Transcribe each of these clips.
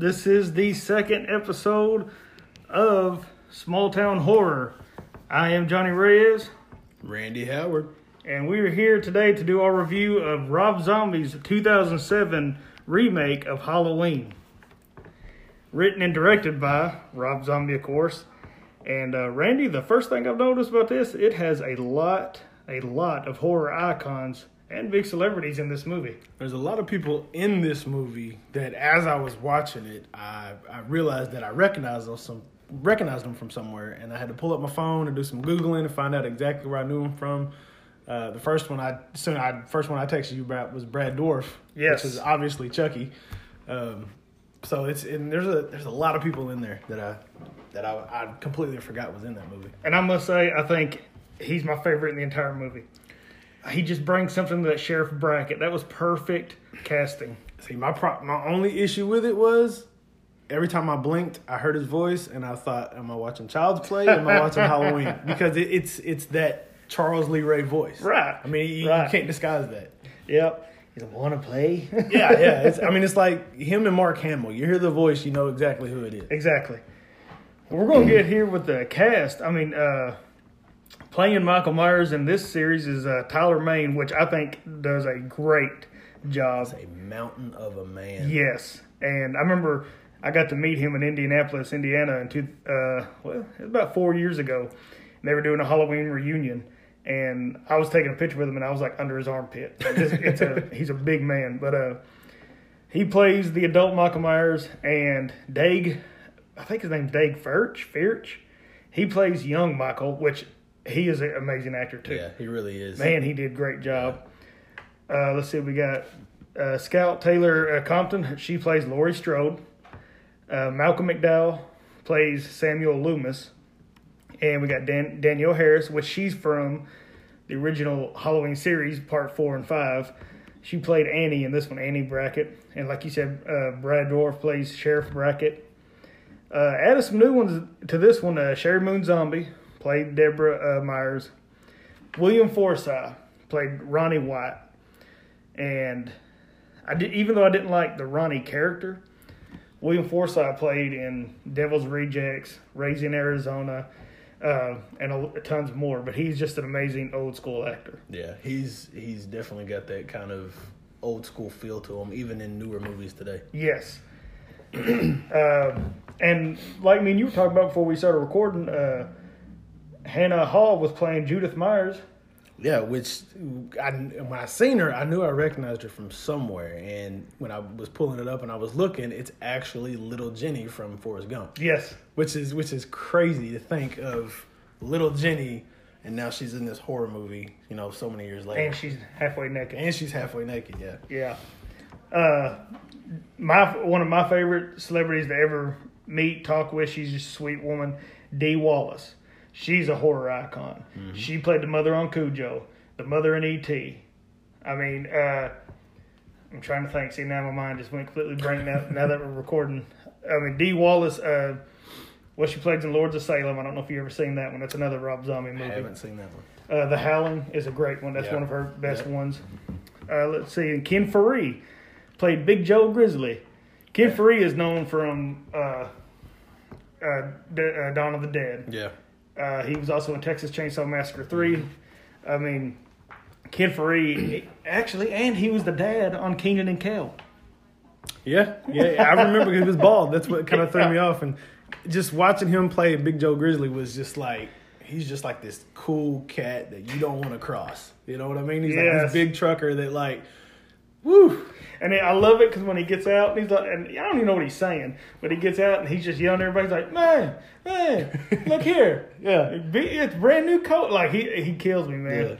This is the second episode of Small Town Horror. I am Johnny Reyes, Randy Howard. and we are here today to do our review of Rob Zombie's 2007 remake of Halloween. Written and directed by Rob Zombie, of course. And uh, Randy, the first thing I've noticed about this, it has a lot, a lot of horror icons and big celebrities in this movie. There's a lot of people in this movie that, as I was watching it, I, I realized that I recognized them some recognized them from somewhere, and I had to pull up my phone and do some googling to find out exactly where I knew them from. Uh, the first one I soon I first one I texted you about was Brad Dourif, Yes. which is obviously Chucky. Um, so it's and there's a there's a lot of people in there that I that I, I completely forgot was in that movie. And I must say, I think he's my favorite in the entire movie. He just brings something to that sheriff Brackett. That was perfect casting. See, my pro- my only issue with it was every time I blinked, I heard his voice, and I thought, "Am I watching Child's Play? Am I watching Halloween?" Because it, it's it's that Charles Lee Ray voice, Right. I mean, you, Right. you can't disguise that. Yep. He's like, want to play? Yeah, yeah. It's, I mean, it's like him and Mark Hamill. You hear the voice, you know exactly who it is. exactly. We're going to get here with the cast. I mean, uh, playing Michael Myers in this series is uh, Tyler Mane, which I think does a great job. A mountain of a man. Yes, and I remember I got to meet him in Indianapolis, Indiana, in two, uh, well, it was about four years ago. And they were doing a Halloween reunion, and I was taking a picture with him, and I was like under his armpit. It's, it's a he's a big man, but uh, he plays the adult Michael Myers, and Daeg, I think his name's Daeg Faerch, Faerch. He plays young Michael, which he is an amazing actor too. Yeah, he really is. Man, he did a great job. Uh, let's see, we got uh, Scout Taylor uh, Compton. She plays Laurie Strode. Uh, Malcolm McDowell plays Samuel Loomis. And we got Dan- Danielle Harris, which she's from the original Halloween series, part four and five. She played Annie in this one, Annie Brackett. And like you said, uh, Brad Dourif plays Sheriff Brackett. Uh, added some new ones to this one. Uh, Sheri Moon Zombie played Deborah uh, Myers. William Forsythe played Ronnie White, and I did, even though I didn't like the Ronnie character, William Forsythe played in Devil's Rejects, Raising Arizona, uh, and a, tons more. But he's just an amazing old school actor. Yeah, he's he's definitely got that kind of old school feel to him, even in newer movies today. Yes. um, and like me and you were talking about before we started recording, uh, Hannah Hall was playing Judith Myers. Yeah, which I, when I seen her, I knew I recognized her from somewhere. And when I was pulling it up and I was looking, it's actually Little Jenny from Forrest Gump, Yes. which is which is crazy to think of Little Jenny and now she's in this horror movie. You know, so many years later, and she's halfway naked. and she's halfway naked. Yeah, Yeah. Uh, my one of my favorite celebrities to ever meet, talk with. She's just a sweet woman. Dee Wallace. She's a horror icon. She played the mother on Cujo, the mother in E.T. I mean, uh, I'm trying to think. See, now my mind just went completely blank now, now that we're recording. I mean, Dee Wallace, uh, what she played in Lords of Salem. I don't know if you've ever seen that one. That's another Rob Zombie movie. I haven't seen that one. Uh, the Howling is a great one. That's Yeah. one of her best Yeah. ones. Uh, let's see. And Ken Foree played Big Joe Grizzly. Ken Foree is known from uh, uh, uh, Dawn of the Dead. Yeah, Uh, he was also in Texas Chainsaw Massacre 3. I mean, Kid Foree, actually, and he was the dad on Kenan and Kel. yeah, yeah. I remember because he was bald. That's what kind of threw me off, and just watching him play Big Joe Grizzly was just like. He's just like this cool cat that you don't want to cross. You know what I mean? He's like this big trucker that like, woo. And I love it because when he gets out, he's like, and I don't even know what he's saying, but he gets out and he's just yelling. Everybody's like, "Man, man, look here, Yeah. it's brand new coat." Like he he kills me, man.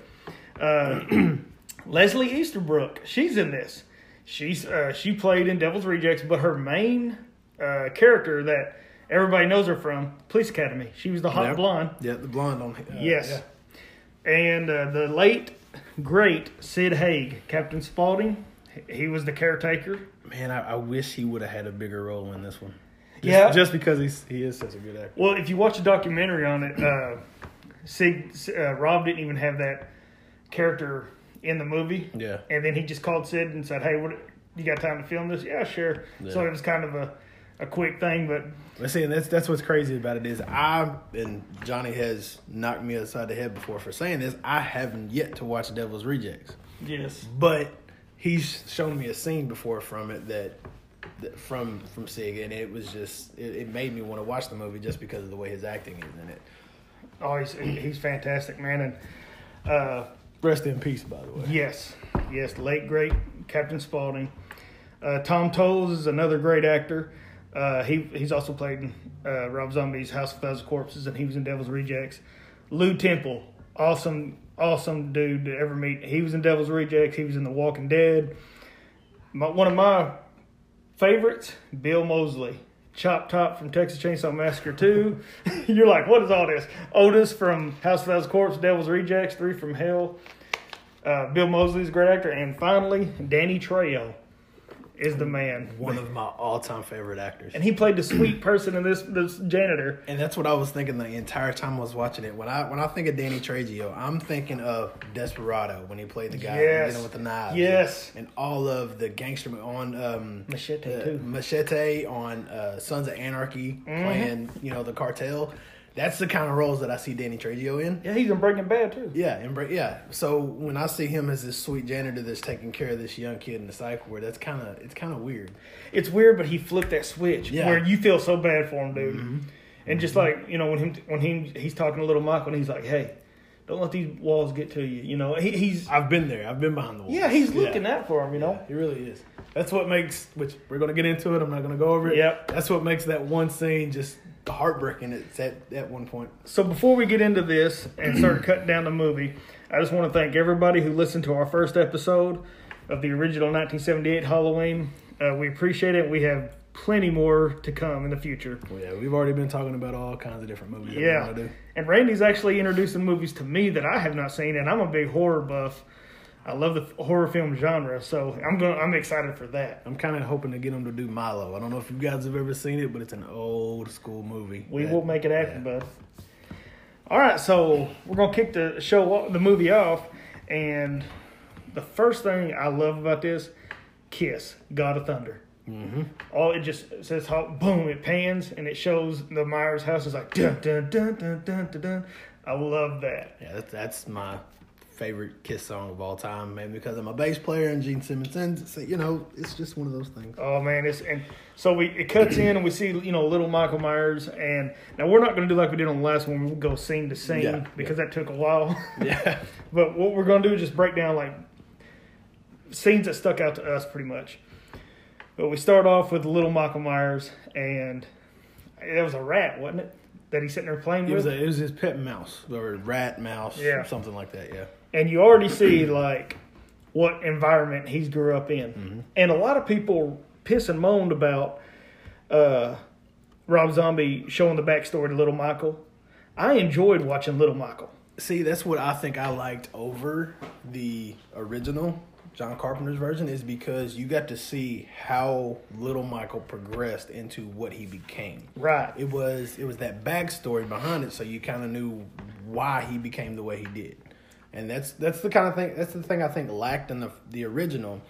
Uh, Leslie Easterbrook, she's in this. She's uh, she played in Devil's Rejects, but her main uh, character that everybody knows her from Police Academy. She was the hot Yeah. blonde. Yeah, the blonde on. Uh, Yes. yeah. And uh, the late, great Sid Haig, Captain Spaulding, he was the caretaker. Man, I, I wish he would have had a bigger role in this one. Just, Yeah. just because he's he is such a good actor. Well, if you watch a documentary on it, uh, Sid, uh, Rob didn't even have that character in the movie. Yeah. And then he just called Sid and said, "Hey, what you got time to film this?" Yeah, sure. So it was kind of a, a quick thing, but Let's see, and that's that's what's crazy about it is I and Johnny has knocked me aside the head before for saying this. I haven't yet to watch Devil's Rejects, yes, but he's shown me a scene before from it that, that from from Sid, and it was just it, it made me want to watch the movie just because of the way his acting is in it. oh, he's he's fantastic, man. And uh, Rest in peace, by the way. Yes, yes, late great Captain Spaulding. Uh, Tom Towles is another great actor. Uh, he he's also played in uh, Rob Zombie's House of Thousand Corpses, and he was in Devil's Rejects. Lew Temple, awesome, awesome dude to ever meet. He was in Devil's Rejects. He was in The Walking Dead. My, one of my favorites, Bill Moseley. Chop Top from Texas Chainsaw Massacre 2. You're like, what is all this? Otis from House of Thousand Corpses, Devil's Rejects, Three from Hell. Uh, Bill Moseley's a great actor. And finally, Danny Trejo is the man. One of my all-time favorite actors. And he played the sweet person in this this janitor. And that's what I was thinking the entire time I was watching it. When I when I think of Danny Trejo, I'm thinking of Desperado when he played the guy Yes. with the knives. Yes. and all of the gangster on um, Machete, uh, too. Mm-hmm. Machete on uh, Sons of Anarchy playing you know the cartel. That's the kind of roles that I see Danny Trejo in. Yeah, he's in Breaking Bad too. Yeah, and bra- yeah. So when I see him as this sweet janitor that's taking care of this young kid in the psych ward, that's kind of it's kind of weird. It's weird, but he flipped that switch Yeah. where you feel so bad for him, dude. Mm-hmm. And just like you know when him when he he's talking to little Michael, and he's like, "Hey, don't let these walls get to you." You know, he, he's I've been there. I've been behind the walls. yeah, he's looking out for him. You know, Yeah, he really is. That's what makes, which we're going to get into it. I'm not going to go over it. Yep. That's what makes that one scene just heartbreaking. It's at, at one point. So before we get into this and start cutting down the movie, I just want to thank everybody who listened to our first episode of the original 1978 Halloween. Uh, we appreciate it. We have plenty more to come in the future. Well, yeah, we've already been talking about all kinds of different movies. Yeah, and Randy's actually introducing movies to me that I have not seen, and I'm a big horror buff. I love the horror film genre, so I'm going. I'm excited for that. I'm kind of hoping to get him to do Milo. I don't know if you guys have ever seen it, but it's an old school movie. We that- will make it happen, yeah. bud. All right, so we're gonna kick the show, the movie off, and the first thing I love about this, Kiss, God of Thunder. Mm-hmm. All it just says, how, boom! It pans and it shows the Myers house is like dun dun dun dun dun dun. dun. I love that. Yeah, that's, that's my favorite Kiss song of all time, maybe because I'm a bass player and Gene Simmons sings. So, you know, it's just one of those things. Oh man, it's and so we it cuts in and we see you know little Michael Myers and now we're not going to do like we did on the last one. We'll go scene to scene Yeah, because that took a while. Yeah. But what we're going to do is just break down like scenes that stuck out to us pretty much. But we start off with little Michael Myers, and it was a rat, wasn't it? that he's sitting there playing It was with. a, it was his pet mouse or rat mouse, Yeah. something like that. Yeah. and you already see like what environment he's grew up in. Mm-hmm. And a lot of people piss and moaned about uh, Rob Zombie showing the backstory to Little Michael. I enjoyed watching Little Michael. See, that's what I think I liked over the original John Carpenter's version is because you got to see how little Michael progressed into what he became. Right. It was it was that backstory behind it, so you kind of knew why he became the way he did, and that's that's the kind of thing that's the thing I think lacked in the the original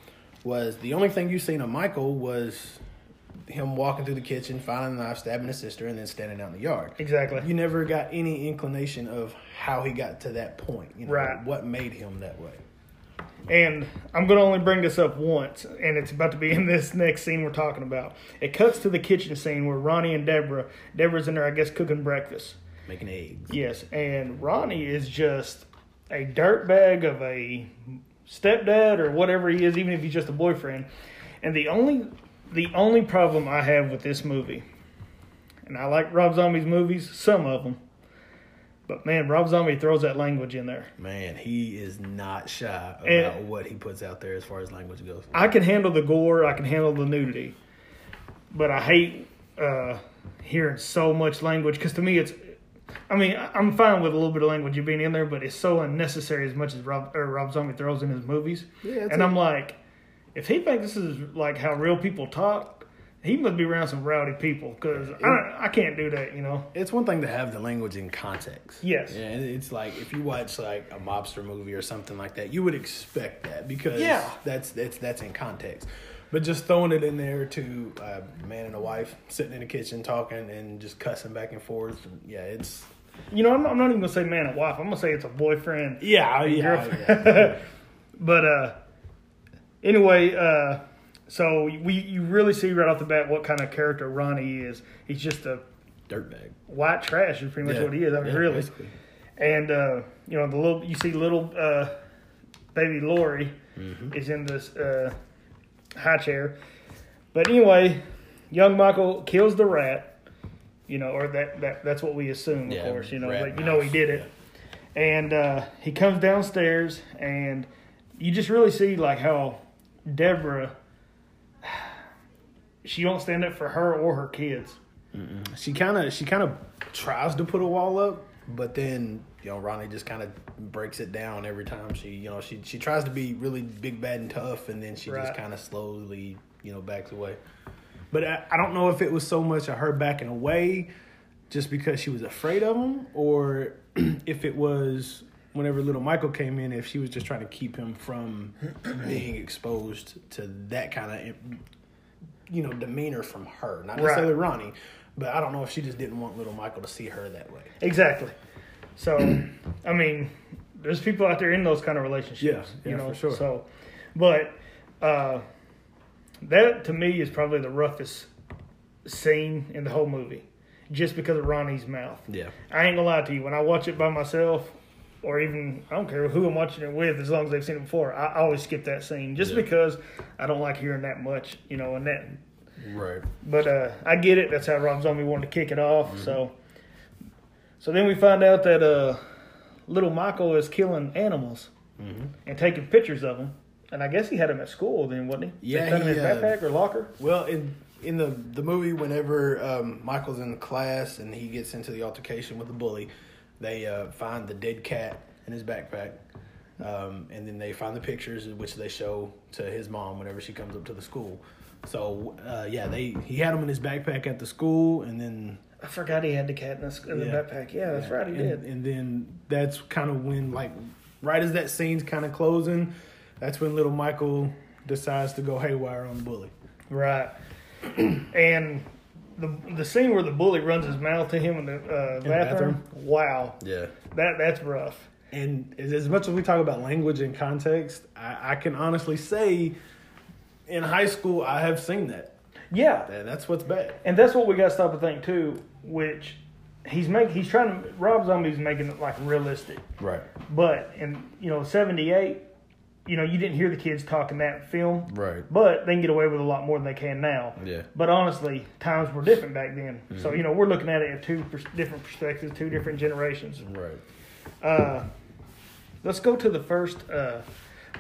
was the only thing you seen of Michael was him walking through the kitchen, finding the knife, stabbing his sister, and then standing out in the yard. Exactly. You never got any inclination of how he got to that point. You know, Right. What made him that way? And I'm going to only bring this up once, and it's about to be in this next scene we're talking about. It cuts to the kitchen scene where Ronnie and Deborah, Deborah's in there, I guess, cooking breakfast. Making eggs. Yes, and Ronnie is just a dirtbag of a stepdad or whatever he is, even if he's just a boyfriend. And the only the only problem I have with this movie, and I like Rob Zombie's movies, some of them, but man, Rob Zombie throws that language in there. Man, he is not shy about And- what he puts out there as far as language goes. I can handle the gore, I can handle the nudity, but I hate uh, hearing so much language because to me it's. I mean, I'm fine with a little bit of language being in there, but it's so unnecessary as much as Rob or Rob Zombie throws in his movies. Yeah, and I'm like, if he thinks this is like how real people talk, he must be around some rowdy people because I, I can't do that, you know. It's one thing to have the language in context. Yes. Yeah, it's like if you watch like a mobster movie or something like that, you would expect that because Yeah. that's that's that's in context. But just throwing it in there to a man and a wife sitting in the kitchen talking and just cussing back and forth, yeah, it's You know, I'm, I'm not even gonna say man and wife. I'm gonna say it's a boyfriend yeah, yeah, yeah. But uh, anyway, uh, so we you really see right off the bat what kind of character Ronnie is. He's just a dirtbag. white trash is pretty much Yeah. what he is. I mean, Yeah, really. basically. And uh, you know the little you see little uh, baby Laurie Mm-hmm. is in this uh, high chair. But anyway, young Michael kills the rat. You know, or that, that that's what we assume, Yeah, of course. You know, but you know he did it. And uh, he comes downstairs, and you just really see like how Deborah, she don't stand up for her or her kids. She kind of she kind of tries to put a wall up, but then you know Ronnie just kind of breaks it down every time she you know she she tries to be really big bad and tough, and then she Right. just kind of slowly you know backs away. But I, I don't know if it was so much of her backing away just because she was afraid of him, or if it was whenever little Michael came in, if she was just trying to keep him from being exposed to that kind of you know demeanor from her, not necessarily Ronnie. But I don't know if she just didn't want little Michael to see her that way. Exactly. So, I mean, there's people out there in those kind of relationships. Yeah, you know. for sure. So, but uh, that to me is probably the roughest scene in the whole movie, just because of Ronnie's mouth. Yeah. I ain't gonna lie to you. When I watch it by myself, or even I don't care who I'm watching it with, as long as they've seen it before, I, always skip that scene just Yeah. because I don't like hearing that much, you know, and that Right. but uh, I get it. That's how Rob Zombie wanted to kick it off. Mm-hmm. So, so then we find out that uh, little Michael is killing animals Mm-hmm. and taking pictures of them. And I guess he had them at school then, wasn't he? Yeah, 'em in his uh, backpack or locker. Well, in in the the movie, whenever um, Michael's in class and he gets into the altercation with the bully, they uh, find the dead cat in his backpack, um, and then they find the pictures, which they show to his mom whenever she comes up to the school. So uh, yeah, they he had them in his backpack at the school, and then I forgot he had the cat in the, in the Yeah. backpack. Yeah, that's right, he and, did. And then that's kind of when, like, right as that scene's kind of closing, that's when little Michael decides to go haywire on the bully. Right. and the the scene where the bully runs his mouth to him in the, uh, bathroom, bathroom? Wow, Yeah. that that's rough. And as as much as we talk about language and context, I, I can honestly say, in high school, I have seen that, Yeah, and that's what's bad. And that's what we got to stop and think too. Which he's making he's trying to Rob Zombie's making it like realistic, Right. but in you know '78, you know, you didn't hear the kids talk in that film. Right. But they can get away with a lot more than they can now. Yeah. But honestly, times were different back then. Mm-hmm. So, you know, we're looking at it at two pers- different perspectives, two different generations. Right. Uh, let's go to the first. Uh,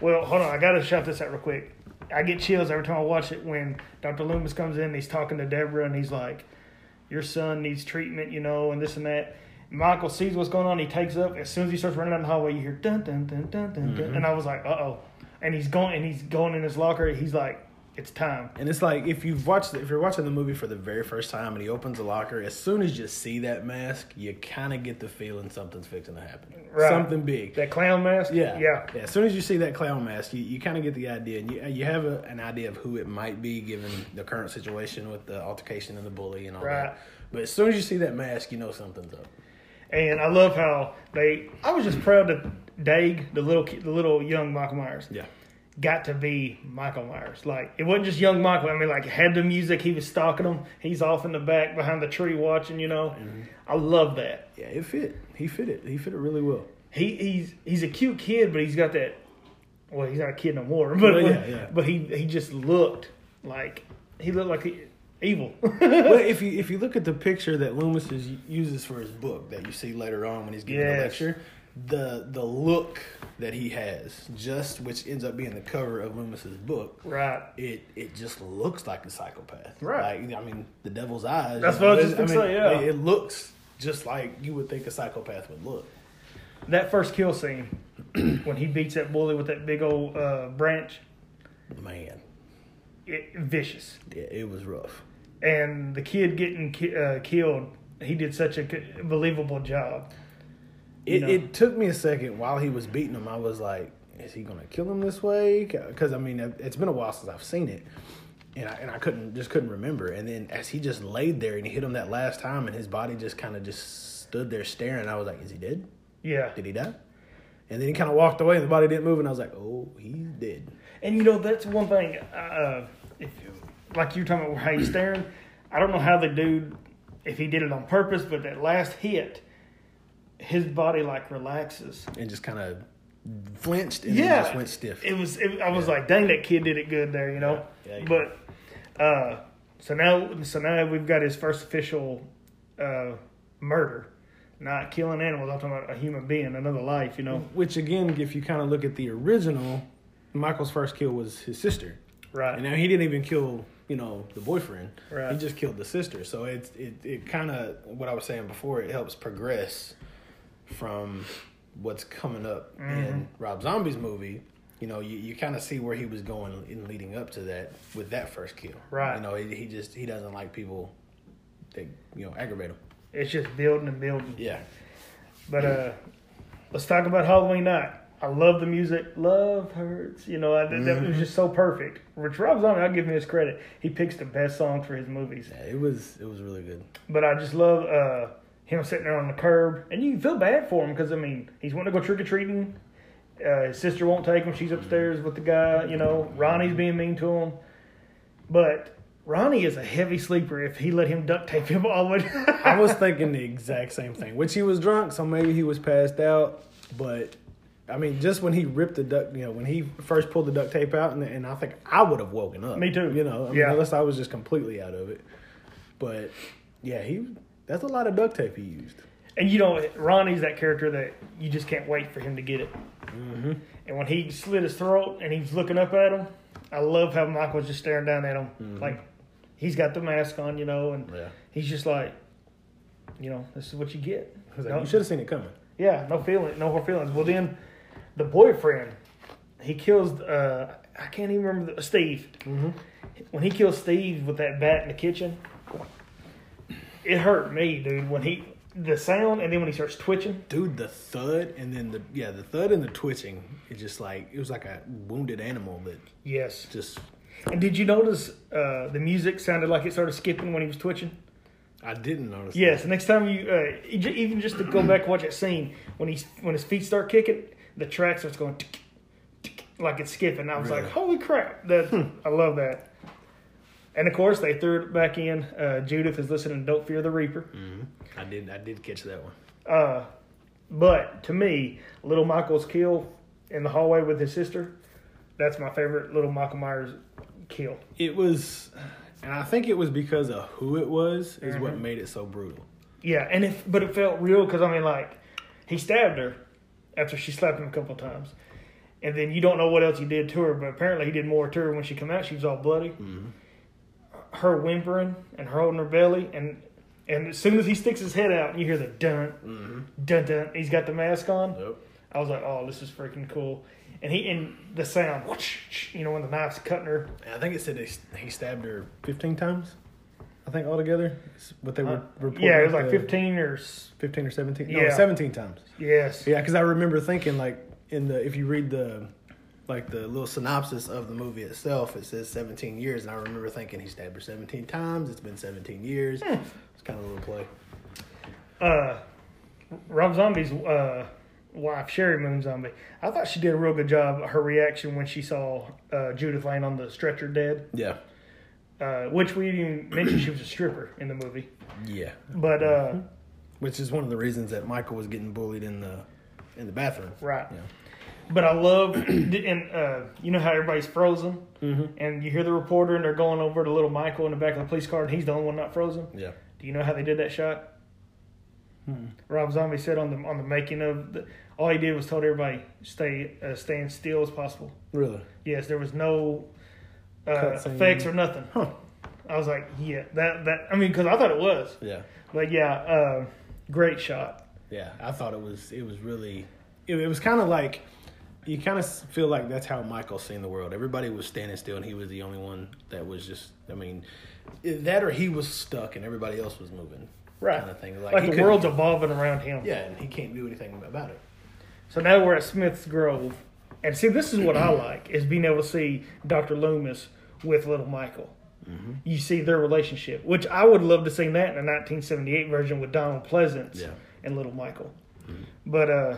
well, hold on. I got to shout this out real quick. I get chills every time I watch it when Dr. Loomis comes in. He's talking to Deborah and he's like, Your son needs treatment, you know, and this and that. Michael sees what's going on. He takes up. As soon as he starts running down the hallway, you hear dun dun dun dun dun, dun. and I was like, "Uh oh!" And he's going and he's going in his locker. He's like, "It's time." And it's like if you've watched, if you're watching the movie for the very first time, and he opens the locker, as soon as you see that mask, you kind of get the feeling something's fixing to happen, Right. something big. That clown mask. Yeah, yeah. yeah. As soon as you see that clown mask, you, you kind of get the idea, and you you have a, an idea of who it might be, given the current situation with the altercation and the bully and all Right. that. But as soon as you see that mask, you know something's up. And I love how they. I was just proud that Daeg, the little the little young Michael Myers, Yeah, got to be Michael Myers. Like it wasn't just young Michael. I mean, like had the music. He was stalking him. He's off in the back behind the tree watching. You know, Mm-hmm. I love that. yeah. It fit. He fit it. He fit it really well. He he's he's a cute kid, but he's got that. Well, he's not a kid no more. But Well, yeah, yeah. but he he just looked like he looked like he, evil. well, if you if you look at the picture that Loomis is, uses for his book that you see later on when he's giving the lecture, the the look that he has, just which ends up being the cover of Loomis's book, right. it it just looks like a psychopath. Right. Like I mean, the devil's eyes. That's you know, what I was just gonna say, yeah. it looks just like you would think a psychopath would look. That first kill scene when he beats that bully with that big old uh, branch, Man, it, vicious. yeah, it was rough. And the kid getting ki- uh, killed, he did such a c- believable job. It, know. it took me a second while he was beating him. I was like, "Is he gonna kill him this way?" Because I mean, it- it's been a while since I've seen it, and I and I couldn't just couldn't remember. And then as he just laid there and he hit him that last time, and his body just kind of just stood there staring. I was like, "Is he dead? Yeah. Did he die?" And then he kind of walked away, and the body didn't move, and I was like, "Oh, he's dead." And you know that's one thing. Uh, if like you were talking about how he's staring, I don't know how the dude, if he did it on purpose, but that last hit, his body like relaxes. And just kind of flinched and yeah, just went stiff. It was. It, I was like, dang, that kid did it good there, you know. Yeah, yeah. But uh, so now, so now we've got his first official uh, murder, not killing animals. I'm talking about a human being, another life, you know. Which again, if you kind of look at the original, Michael's first kill was his sister. Right. And now he didn't even kill, you know, the boyfriend. Right. He just killed the sister. So it's it it kind of what I was saying before. It helps progress from what's coming up Mm-hmm. in Rob Zombie's movie. You know, you, you kind of see where he was going in leading up to that with that first kill. Right. You know, he, he just he doesn't like people that you know aggravate him. It's just building and building. Yeah. But uh, let's talk about Halloween night. I love the music. Love hurts. You know, I, that Mm-hmm. was just so perfect. Rich Rob Zombie, I'll give him his credit. He picks the best songs for his movies. Yeah, it was it was really good. But I just love uh, him sitting there on the curb, and you feel bad for him because I mean he's wanting to go trick or treating. Uh, his sister won't take him. She's upstairs with the guy. You know, Ronnie's being mean to him. But Ronnie is a heavy sleeper. If he let him duct tape him all the way. I was thinking the exact same thing. Which he was drunk, so maybe he was passed out. But I mean, just when he ripped the duct, you know, when he first pulled the duct tape out, and, and I think I would have woken up. Me too. You know, I mean, Yeah. unless I was just completely out of it. But yeah, he that's a lot of duct tape he used. And you know, Ronnie's that character that you just can't wait for him to get it. Mm-hmm. And when he slit his throat and he's looking up at him, I love how Michael's just staring down at him. Like, he's got the mask on, you know, and Yeah. he's just like, you know, this is what you get. Like, No- you should have seen it coming. yeah, no feeling, no more feelings. Well, then the boyfriend, he kills, uh, I can't even remember, the, Steve. Mm-hmm. When he kills Steve with that bat in the kitchen, it hurt me, dude. When he, the sound, and then when he starts twitching. Dude, the thud and then the yeah, the thud and the twitching. It just like it was like a wounded animal that Yes. just And did you notice uh, the music sounded like it started skipping when he was twitching? I didn't notice. Yes. Next time you, uh, even just to go back and watch that scene when he's when his feet start kicking, the track starts going like it's skipping. I was like, holy crap! That I love that. And of course, they threw it back in. Uh, Judith is listening to "Don't Fear the Reaper." I did. I did catch that one. Uh, but to me, little Michael's kill in the hallway with his sister that's my favorite little Michael Myers kill. It was, and I think it was because of who it was is what Mm-hmm. made it so brutal. Yeah, and if but it felt real because I mean, like he stabbed her after she slapped him a couple of times, and then you don't know what else he did to her, but apparently he did more to her when she come out. She was all bloody, mm-hmm. her whimpering and her holding her belly, and and as soon as he sticks his head out, you hear the dun mm-hmm. dun dun. He's got the mask on. Yep. I was like, oh, this is freaking cool. And he and the sound, whoosh, you know, when the knife's cutting her. I think it said he, he stabbed her 15 times. I think altogether, It's what they were reporting. Uh, Yeah, it was like the- fifteen or 15 or 17. No, Yeah. 17 times. yes. Yeah, because I remember thinking like in the if you read the like the little synopsis of the movie itself, it says 17 years, and I remember thinking he stabbed her 17 times. It's been 17 years. Hmm. It's kind of a little play. uh, Rob Zombie's uh, wife, Sheri Moon Zombie. I thought she did a real good job. Her reaction when she saw uh, Judith laying on the stretcher dead, Yeah. Uh, which we didn't even mention she was a stripper in the movie. Yeah. But uh, Which is one of the reasons that Michael was getting bullied in the in the bathroom. right. Yeah. But I love, and uh, you know how everybody's frozen, mm-hmm. and you hear the reporter, and they're going over to little Michael in the back of the police car, and he's the only one not frozen. Yeah. Do you know how they did that shot? Rob Zombie said on the on the making of the, all he did was told everybody stay uh, stay as still as possible. Really? Yes, there was no uh, effects or nothing. Huh. I was like, yeah, that that. I mean, because I thought it was, Yeah. but yeah, uh, great shot. Yeah. I thought it was it was really it, it was kind of like you kind of feel like that's how Michael seen the world. Everybody was standing still, and he was the only one that was just. I mean, that or he was stuck, and everybody else was moving. Right, Kind of thing. like, he the world's evolving around him. Yeah, and he can't do anything about it. So now we're at Smith's Grove, and see, this is what I like is being able to see Doctor Loomis with Little Michael. Mm-hmm. You see their relationship, which I would love to see that in the 1978 version with Donald Pleasence Yeah. and Little Michael. But uh,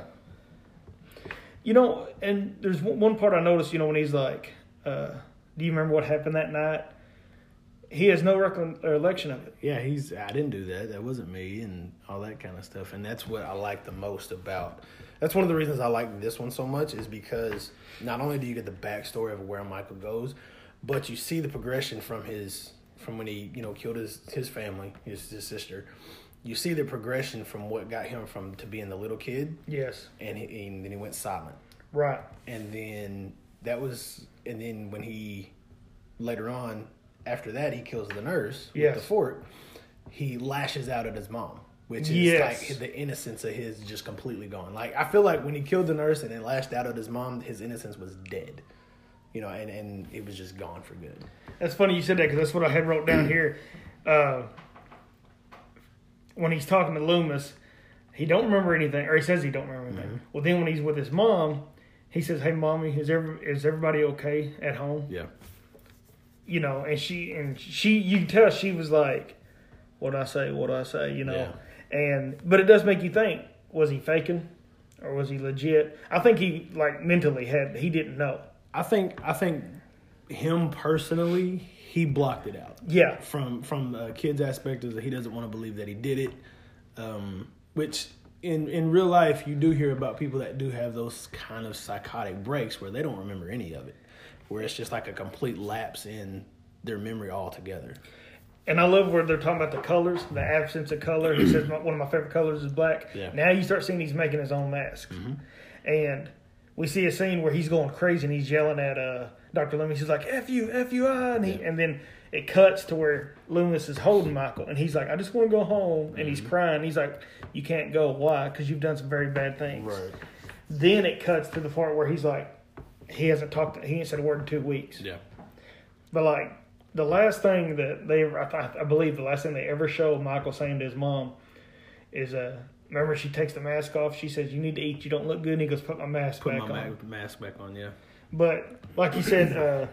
you know, and there's one one part I noticed. You know, when he's like, uh, "Do you remember what happened that night?" He has no recollection of it. Yeah, he's. I didn't do that. That wasn't me, and all that kind of stuff. And that's what I like the most about. That's one of the reasons I like this one so much is because not only do you get the backstory of where Michael goes, but you see the progression from his from when he you know killed his his family, his his sister. You see the progression from what got him from to being the little kid, Yes, and, he, and then he went silent right. and then that was and then when he later on after that he kills the nurse Yes. with the fork he lashes out at his mom which is Yes. like the innocence of his just completely gone like i feel like when he killed the nurse and then lashed out at his mom his innocence was dead you know and and it was just gone for good That's funny you said that because that's what I had wrote down here. Uh, when he's talking to Loomis, he don't remember anything, or he says he don't remember anything. Well, then when he's with his mom, he says, "Hey, mommy, is every, is everybody okay at home?" yeah You know, and she and she, you can tell she was like, "What I say? What do I say?" You know, and but it does make you think: was he faking, or was he legit? I think he like mentally had he didn't know. I think i think him personally he blocked it out Yeah, from from a kid's aspect is that he doesn't want to believe that he did it um, which in in real life you do hear about people that do have those kind of psychotic breaks where they don't remember any of it where it's just like a complete lapse in their memory altogether And I love where they're talking about the colors, the absence of color. He says my, one of my favorite colors is black. Yeah. Now you start seeing he's making his own masks, and we see a scene where he's going crazy and he's yelling at uh, Doctor Loomis. He's like "F you, F you, I," and he, and then it cuts to where Loomis is holding Michael, and he's like, "I just want to go home," and he's crying. He's like, "You can't go. Why? Because you've done some very bad things." Then it cuts to the part where he's like, he hasn't talked, he ain't said a word in two weeks. yeah But like the last thing that they, I, I believe the last thing they ever showed Michael saying to his mom is, uh, remember she takes the mask off. She says, "You need to eat. You don't look good." And he goes, "Put my mask put back my on." ma- mask back on yeah But like you said, uh,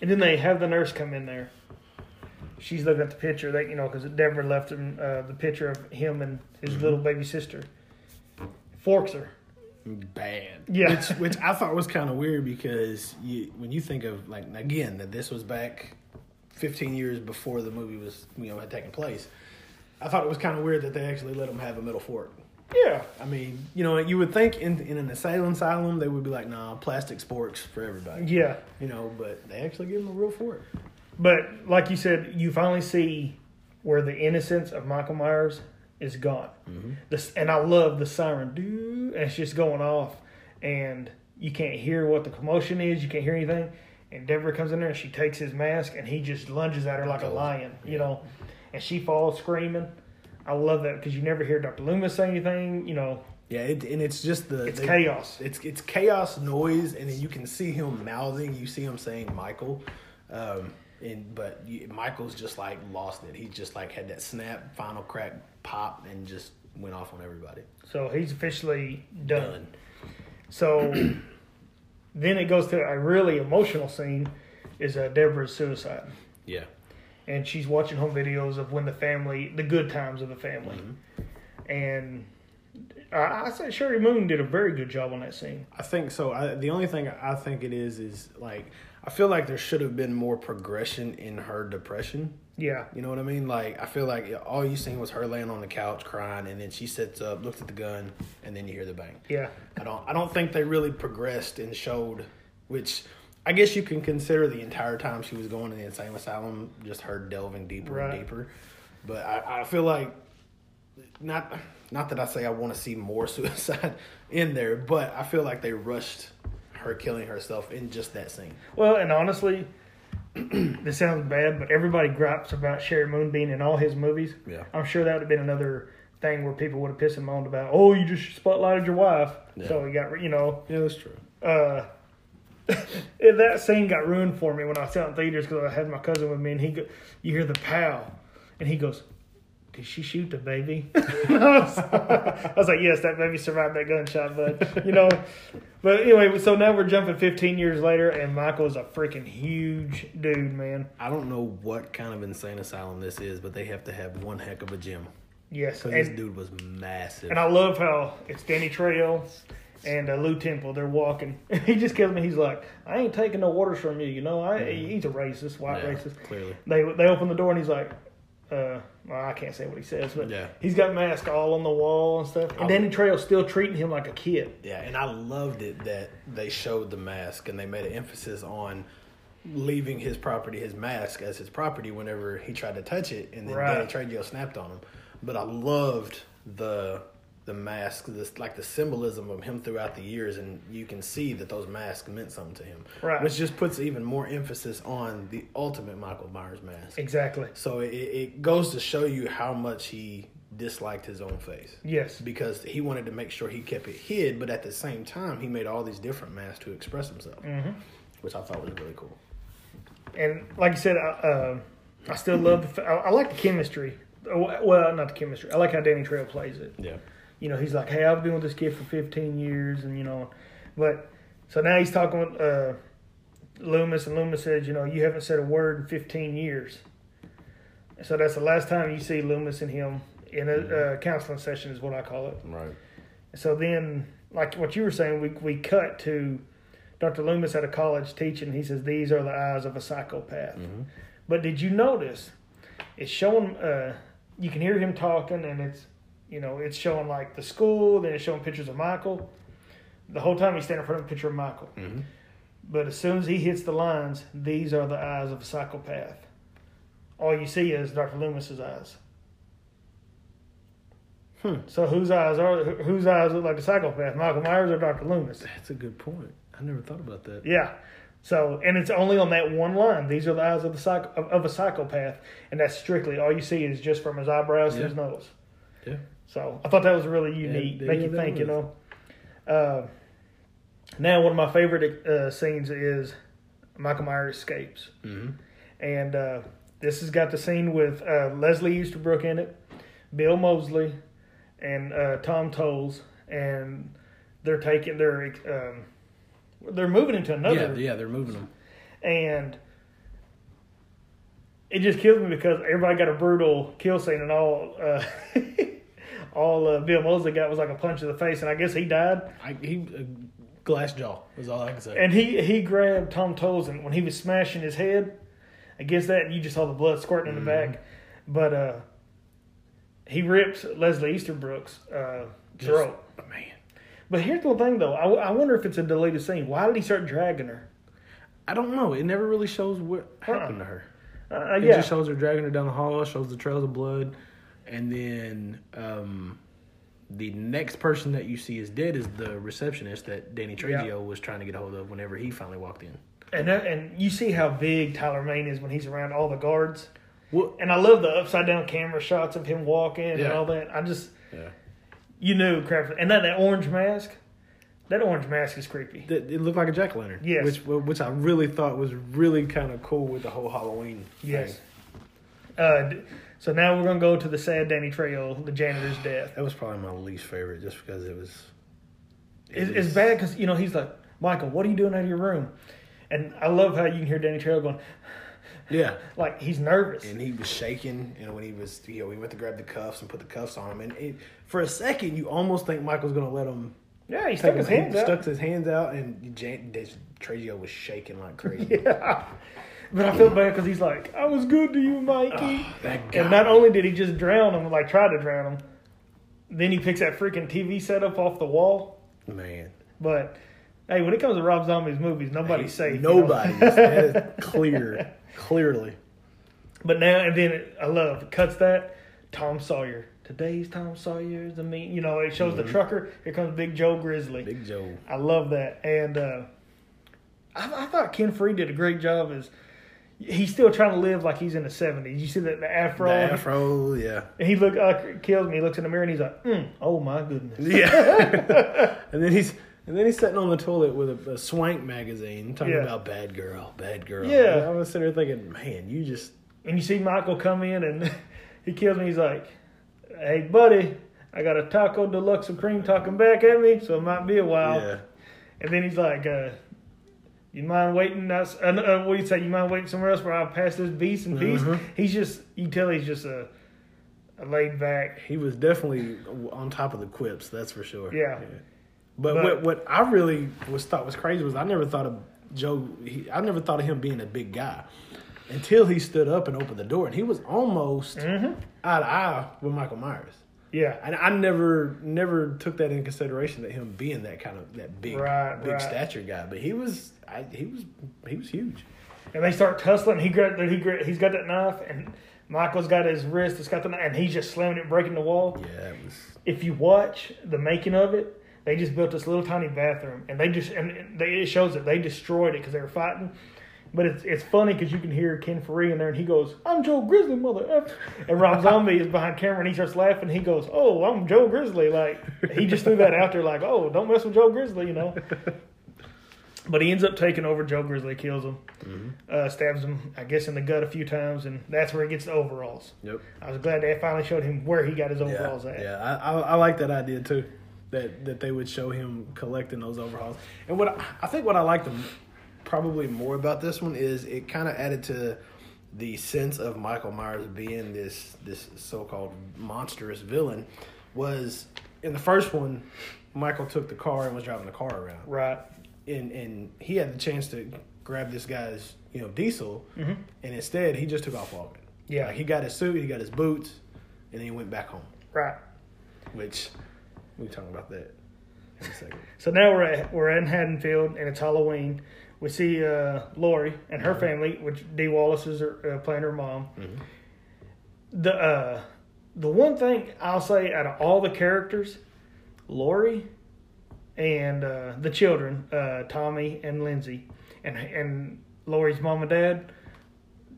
and then they have the nurse come in there. She's looking at the picture that you know because Deborah left him uh, the picture of him and his little baby sister. Forks her. bad Yeah. which, which i thought was kind of weird because you when you think of like again that this was back 15 years before the movie was you know had taken place i thought it was kind of weird that they actually let him have a metal fork Yeah. I mean, you know, you would think in in an asylum asylum they would be like, nah, plastic sporks for everybody. Yeah. You know, but they actually give them a real fork. But like you said, you finally see where the innocence of Michael Myers is gone. Mm-hmm. This, and I love the siren, doo, and it's just going off, and you can't hear what the commotion is. You can't hear anything. And Deborah comes in there and she takes his mask and he just lunges at her like a lion, you know, and she falls screaming. I love that because you never hear Dr. Loomis say anything, you know. Yeah, it, and it's just the It's they- chaos. It's it's chaos noise, and then you can see him mouthing. You see him saying Michael, um, and but you, Michael's just like lost it. He just like had that snap, final crack, pop, and just went off on everybody. So he's officially done. Done. So then it goes to a really emotional scene is uh, Deborah's suicide. Yeah. And she's watching home videos of when the family, the good times of the family. Mm-hmm. And I, I say Sheri Moon did a very good job on that scene. I think so. I, the only thing I think it is is like I feel like there should have been more progression in her depression. Yeah. You know what I mean? Like I feel like all you seen was her laying on the couch crying, and then she sits up, looks at the gun, and then you hear the bang. Yeah. I don't. I don't think they really progressed and showed, which I guess you can consider the entire time she was going to the insane asylum just her delving deeper Right. and deeper. But I, I feel like not not that I say I want to see more suicide in there, but I feel like they rushed her killing herself in just that scene. Well, and honestly, this sounds bad, but everybody gripes about Sheri Moon being in all his movies. Yeah. I'm sure that would have been another thing where people would have pissed and moaned about, oh, you just spotlighted your wife. So he got, you know, Yeah, that's true. uh, that scene got ruined for me when I was out in theaters because I had my cousin with me, and he, go, you hear the pow, and he goes, "Did she shoot the baby?" I, was, I was like, "Yes, that baby survived that gunshot," but you know, but anyway, so now we're jumping 15 years later, and Michael's a freaking huge dude, man. I don't know what kind of insane asylum this is, but they have to have one heck of a gym Yes, because this dude was massive. and I love how it's Danny Trejo. And uh, Lew Temple, they're walking. he just kills me. He's like, "I ain't taking no orders from you." You know, I he's a racist, white Yeah, racist. clearly. They they open the door and he's like, uh, well, I can't say what he says, but Yeah. he's got mask all on the wall and stuff. And Danny Trejo's still treating him like a kid. Yeah, and I loved it that they showed the mask and they made an emphasis on leaving his property, his mask, as his property whenever he tried to touch it, and then Right. Danny Trejo snapped on him. But I loved the the mask, this like the symbolism of him throughout the years, and you can see that those masks meant something to him, Right. Which just puts even more emphasis on the ultimate Michael Myers mask. Exactly. So it, it goes to show you how much he disliked his own face Yes. because he wanted to make sure he kept it hid, but at the same time, he made all these different masks to express himself, Mm-hmm. which I thought was really cool. And like you said, I, uh, I still love the. I, I like the chemistry. Uh, Well, not the chemistry. I like how Danny Trejo plays it. Yeah, You know, he's like, "Hey, I've been with this kid for 15 years," and you know, but so now he's talking with uh, Loomis, and Loomis says, "You know, you haven't said a word in 15 years." So that's the last time you see Loomis and him in a uh, counseling session, is what I call it. right. So then, like what you were saying, we we cut to Dr. Loomis at a college teaching. He says, "These are the eyes of a psychopath." But did you notice? It's showing. Uh, you can hear him talking, and it's you know it's showing like the school. Then it's showing pictures of Michael. The whole time he's standing in front of a picture of Michael. But as soon as he hits the lines, these are the eyes of a psychopath. All you see is Dr. Loomis's eyes. Hmm. So whose eyes are whose eyes look like a psychopath? Michael Myers or Dr. Loomis? That's a good point. I never thought about that. Yeah. So and it's only on that one line. These are the eyes of the psych of, of a psychopath, and that's strictly all you see is just from his eyebrows to his Yeah. nose. Yeah. So I thought that was really unique. yeah, Make you think, you know. Uh, now, one of my favorite uh, scenes is Michael Myers escapes, Mm-hmm. and uh, this has got the scene with uh, Leslie Easterbrook in it, Bill Moseley, and uh, Tom Towles, and they're taking their um, they're moving into another Yeah, yeah, they're moving them. and it just kills me because everybody got a brutal kill scene and all uh, all uh, Bill Moseley got was like a punch to the face and I guess he died I, he uh, glass jaw is all I can say. and he he grabbed Tom Towles and when he was smashing his head against that and you just saw the blood squirting in the back but uh he ripped Leslie Easterbrook's uh Just- throat. Man, But here's the thing, though. I, I wonder if it's a deleted scene. Why did he start dragging her? I don't know. It never really shows what Uh-uh. happened to her. Uh, It just shows her dragging her down the hall, shows the trails of blood, and then um, the next person that you see is dead is the receptionist that Danny Trejo Yeah. was trying to get a hold of whenever he finally walked in. and that, and you see how big Tyler Mane is when he's around all the guards. Well, And I love the upside down camera shots of him walking and all that. I just, yeah. you knew crap. And that that orange mask, that orange mask is creepy. It, it looked like a jack o' lantern. Yes. which which I really thought was really kind of cool with the whole Halloween. Yes. thing. Uh, so now we're gonna go to the sad Danny Trejo, the janitor's death. that was probably my least favorite, just because it was. it It's, was- it's bad because you know he's like, Michael, what are you doing out of your room? And I love how you can hear Danny Trejo going, Yeah, like he's nervous. and he was shaking, and when he was, you know, he went to grab the cuffs and put the cuffs on him, and it, for a second, you almost think Michael's gonna let him yeah, he stuck his hands out. stuck his hands out, and Jan- Trejo was shaking like crazy. Yeah. But I feel bad because he's like, I was good to you, Mikey. guy. and not only did he just drown him, like try to drown him, then he picks that freaking TV setup off the wall. Man, But hey, when it comes to Rob Zombie's movies, nobody's safe. you know? Nobody. that is clear, clearly. But now and then it, I love cuts that Tom Sawyer. Today's Tom Sawyer is the mean. You know, it shows the trucker. Here comes Big Joe Grizzly. Mm-hmm. Big Joe. I love that, and uh, I, I thought Ken Foree did a great job. As he's still trying to live like he's in the seventies. You see that the afro. The afro, yeah. And he look uh, kills me. He looks in the mirror and he's like, mm, "Oh my goodness." Yeah. and then he's and then he's sitting on the toilet with a, a swank magazine talking Yeah. about bad girl, bad girl. Yeah. And I was sitting there thinking, man, you just And you see Michael come in and he kills me. He's like, "Hey, buddy, I got a taco deluxe of cream talking back at me, so it might be a while." yeah. And then he's like, uh, "You mind waiting? Us, uh, uh, what do you say? You mind waiting somewhere else where I pass this beast and peace?" Mhm. He's just, you tell he's just a, a laid back. He was definitely on top of the quips, that's for sure. Yeah. But, But- what what I really was thought was crazy was I never thought of Joe. He, I never thought of him being a big guy until he stood up and opened the door, and he was almost Mm-hmm. eye to eye with Michael Myers. Yeah, And I never never took that in consideration that him being that kind of that big Right, big right. stature guy. But he was I, he was he was huge. and they start tussling. He got, that he gra- he's got that knife, and Michael's got his wrist. It's got the knife, and he's just slamming it, breaking the wall. Yeah, it was. if you watch the making of it, they just built this little tiny bathroom, and they just and they, it shows that they destroyed it because they were fighting. But it's it's funny because you can hear Ken Foree in there, and he goes, "I'm Joe Grizzly, mother," F-" and Rob Zombie is behind camera, and he starts laughing. He goes, "Oh, I'm Joe Grizzly!" Like he just threw that out there, like, "Oh, don't mess with Joe Grizzly," you know. But he ends up taking over Joe Grizzly, kills him, uh, stabs him, I guess, in the gut a few times, and that's where he gets the overalls. Yep. I was glad they finally showed him where he got his Yeah, overalls at. yeah. I, I I like that idea too. That that they would show him collecting those overalls. And what I, I think what I like them probably more about this one is it kind of added to the sense of Michael Myers being this this so called monstrous villain. Was in the first one, Michael took the car and was driving the car around. Right. and and he had the chance to grab this guy's you know diesel, and instead he just took off walking. Mm-hmm. Yeah. Like, he got his suit, he got his boots, and then he went back home. Right. Which we can talk about that in a second. So now we're at, we're in Haddonfield and it's Halloween. We see uh, Laurie and her family, which Dee Wallace is her, uh, playing her mom. The uh, the one thing I'll say out of all the characters, Laurie and uh, the children, uh, Tommy and Lindsay, and and Laurie's mom and dad,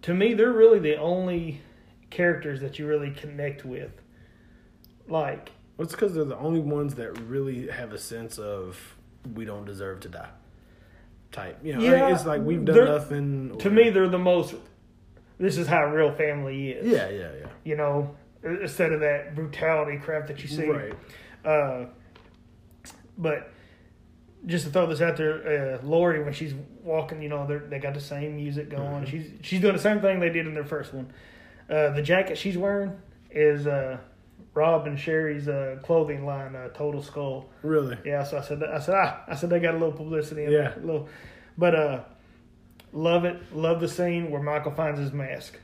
to me they're really the only characters that you really connect with. Like Well, it's because they're the only ones that really have a sense of we don't deserve to die. Type, you know, Yeah, it's like we've done nothing. to me they're the most this is how real family is yeah, yeah, yeah, you know instead of that brutality crap that you see right. uh but just to throw this out there uh laurie when she's walking you know they they got the same music going Mm-hmm. she's she's doing the same thing they did in their first one uh the jacket she's wearing is uh rob and sheri's uh clothing line uh total skull Really, yeah, so I said, I said, ah, I said they got a little publicity in Yeah. there, a little, but uh, love it, love the scene where Michael finds his mask.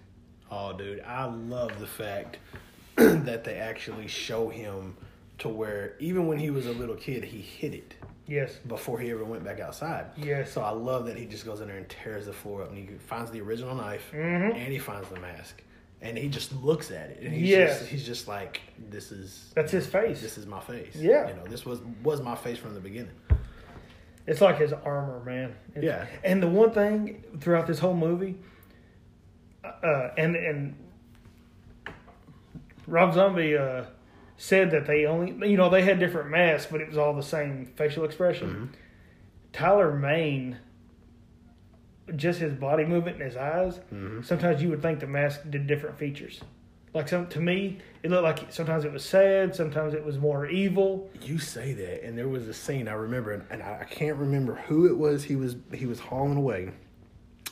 Oh, dude, I love the fact that they actually show him to where even when he was a little kid, he hid it Yes. before he ever went back outside. Yes. So I love that he just goes in there and tears the floor up and he finds the original knife Mhm. and he finds the mask. And he just looks at it and he's Yes. just he's just like, This is That's his face. this is my face. Yeah. You know, this was was my face from the beginning. It's like his armor, man. It's- Yeah. And the one thing throughout this whole movie, uh, and and Rob Zombie uh, said that they only, you know, they had different masks, but it was all the same facial expression. Mm-hmm. Tyler Mane, just his body movement and his eyes. Mm-hmm. Sometimes you would think the mask did different features. Like some to me, it looked like sometimes it was sad, sometimes it was more evil. You say that, and there was a scene I remember, and- and I I can't remember who it was. He was he was hauling away,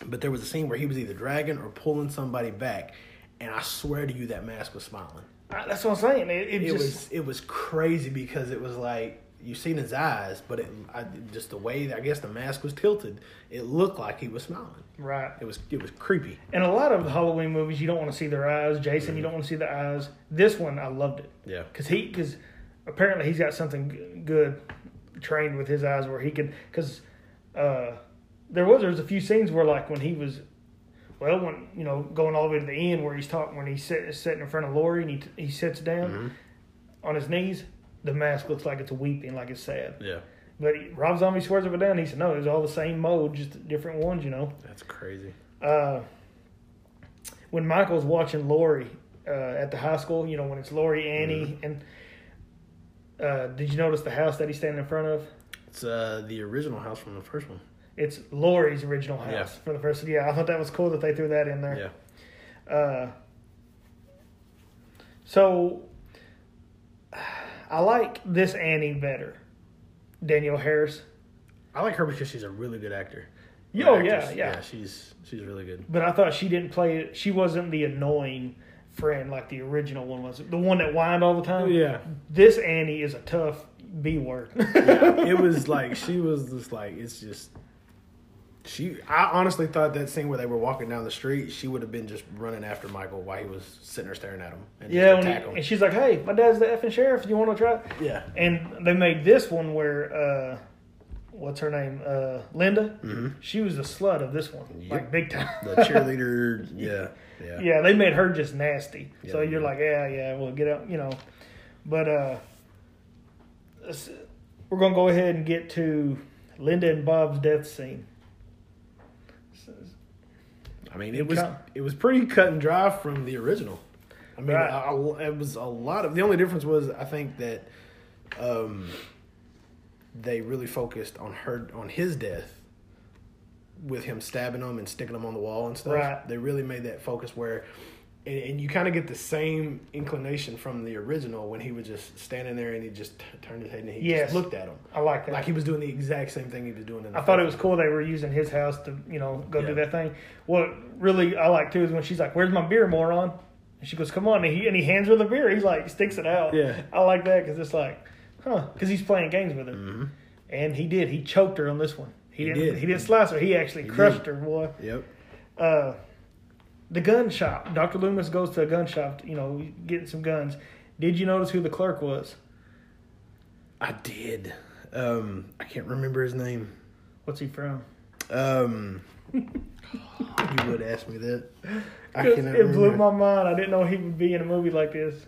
but there was a scene where he was either dragging or pulling somebody back, and I swear to you, that mask was smiling. I- That's what I'm saying. It, it, It just was it was crazy because it was like you seen his eyes, but it I, just the way I guess the mask was tilted, it looked like he was smiling. right. It was it was creepy. In a lot of the Halloween movies, you don't want to see their eyes. Jason, you don't want to see the eyes. This one, I loved it. Yeah. because he because apparently he's got something good trained with his eyes where he could because uh, there was there's a few scenes where like when he was well when you know going all the way to the end where he's talking when he's sit, sitting in front of Laurie and he he sits down on his knees. The mask looks like it's weeping, like it's sad. Yeah, But he, Rob Zombie swears up and down. He said, "No, it was all the same mode, just different ones." You know. that's crazy. uh, when Michael's watching Laurie uh, at the high school, you know, when it's Laurie, Annie, and uh, did you notice the house that he's standing in front of? It's uh, the original house from the first one. It's Laurie's original house Yeah. for the first. Yeah, I thought that was cool that they threw that in there. Yeah, Uh, so I like this Annie better, Danielle Harris. I like her because she's a really good actor. Oh, Good yeah, yeah. she's she's really good. But I thought she didn't play it. She wasn't the annoying friend like the original one was. The one that whined all the time. Yeah. This Annie is a tough B word. yeah, it was like she was just like it's just she. I honestly thought that scene where they were walking down the street, she would have been just running after Michael while he was sitting there staring at him and yeah, just when attack he- him. and she's like, "Hey, my dad's the effing sheriff. You want to try?" yeah, And they made this one where, uh, what's her name, uh, Linda. She was the slut of this one, like big time. the cheerleader. Yeah, yeah, yeah, they made her just nasty. so you're like, yeah, yeah, well, get out, you know. But uh, we're gonna go ahead and get to Linda and Bob's death scene. I mean, it was Cut. it was pretty cut and dry from the original. I mean, Right. I- I- it was a lot of. The only difference was I think that um, they really focused on her on his death with him stabbing him and sticking him on the wall and stuff. Right. They really made that focus where. And, and you kind of get the same inclination from the original when he was just standing there and he just t- turned his head and he Yes. just looked at him. I like that. Like he was doing the exact same thing he was doing in the I thought it was cool they were using his house to, you know, go do that thing. What really I like too is when she's like, "Where's my beer, moron?" And she goes, "Come on!" And he and he hands her the beer. He's like, sticks it out. Yeah. I like that because it's like, huh? Because he's playing games with her, and he did. He choked her on this one. He, Mm-hmm. He didn't. did. He didn't slice her. He actually crushed her, boy. Yep. Uh, the gun shop. Doctor Loomis goes to a gun shop. You know, getting some guns. Did you notice who the clerk was? I did. Um, I can't remember his name. What's he from? Um, you would ask me that. I cannot it blew my mind. I didn't know he would be in a movie like this.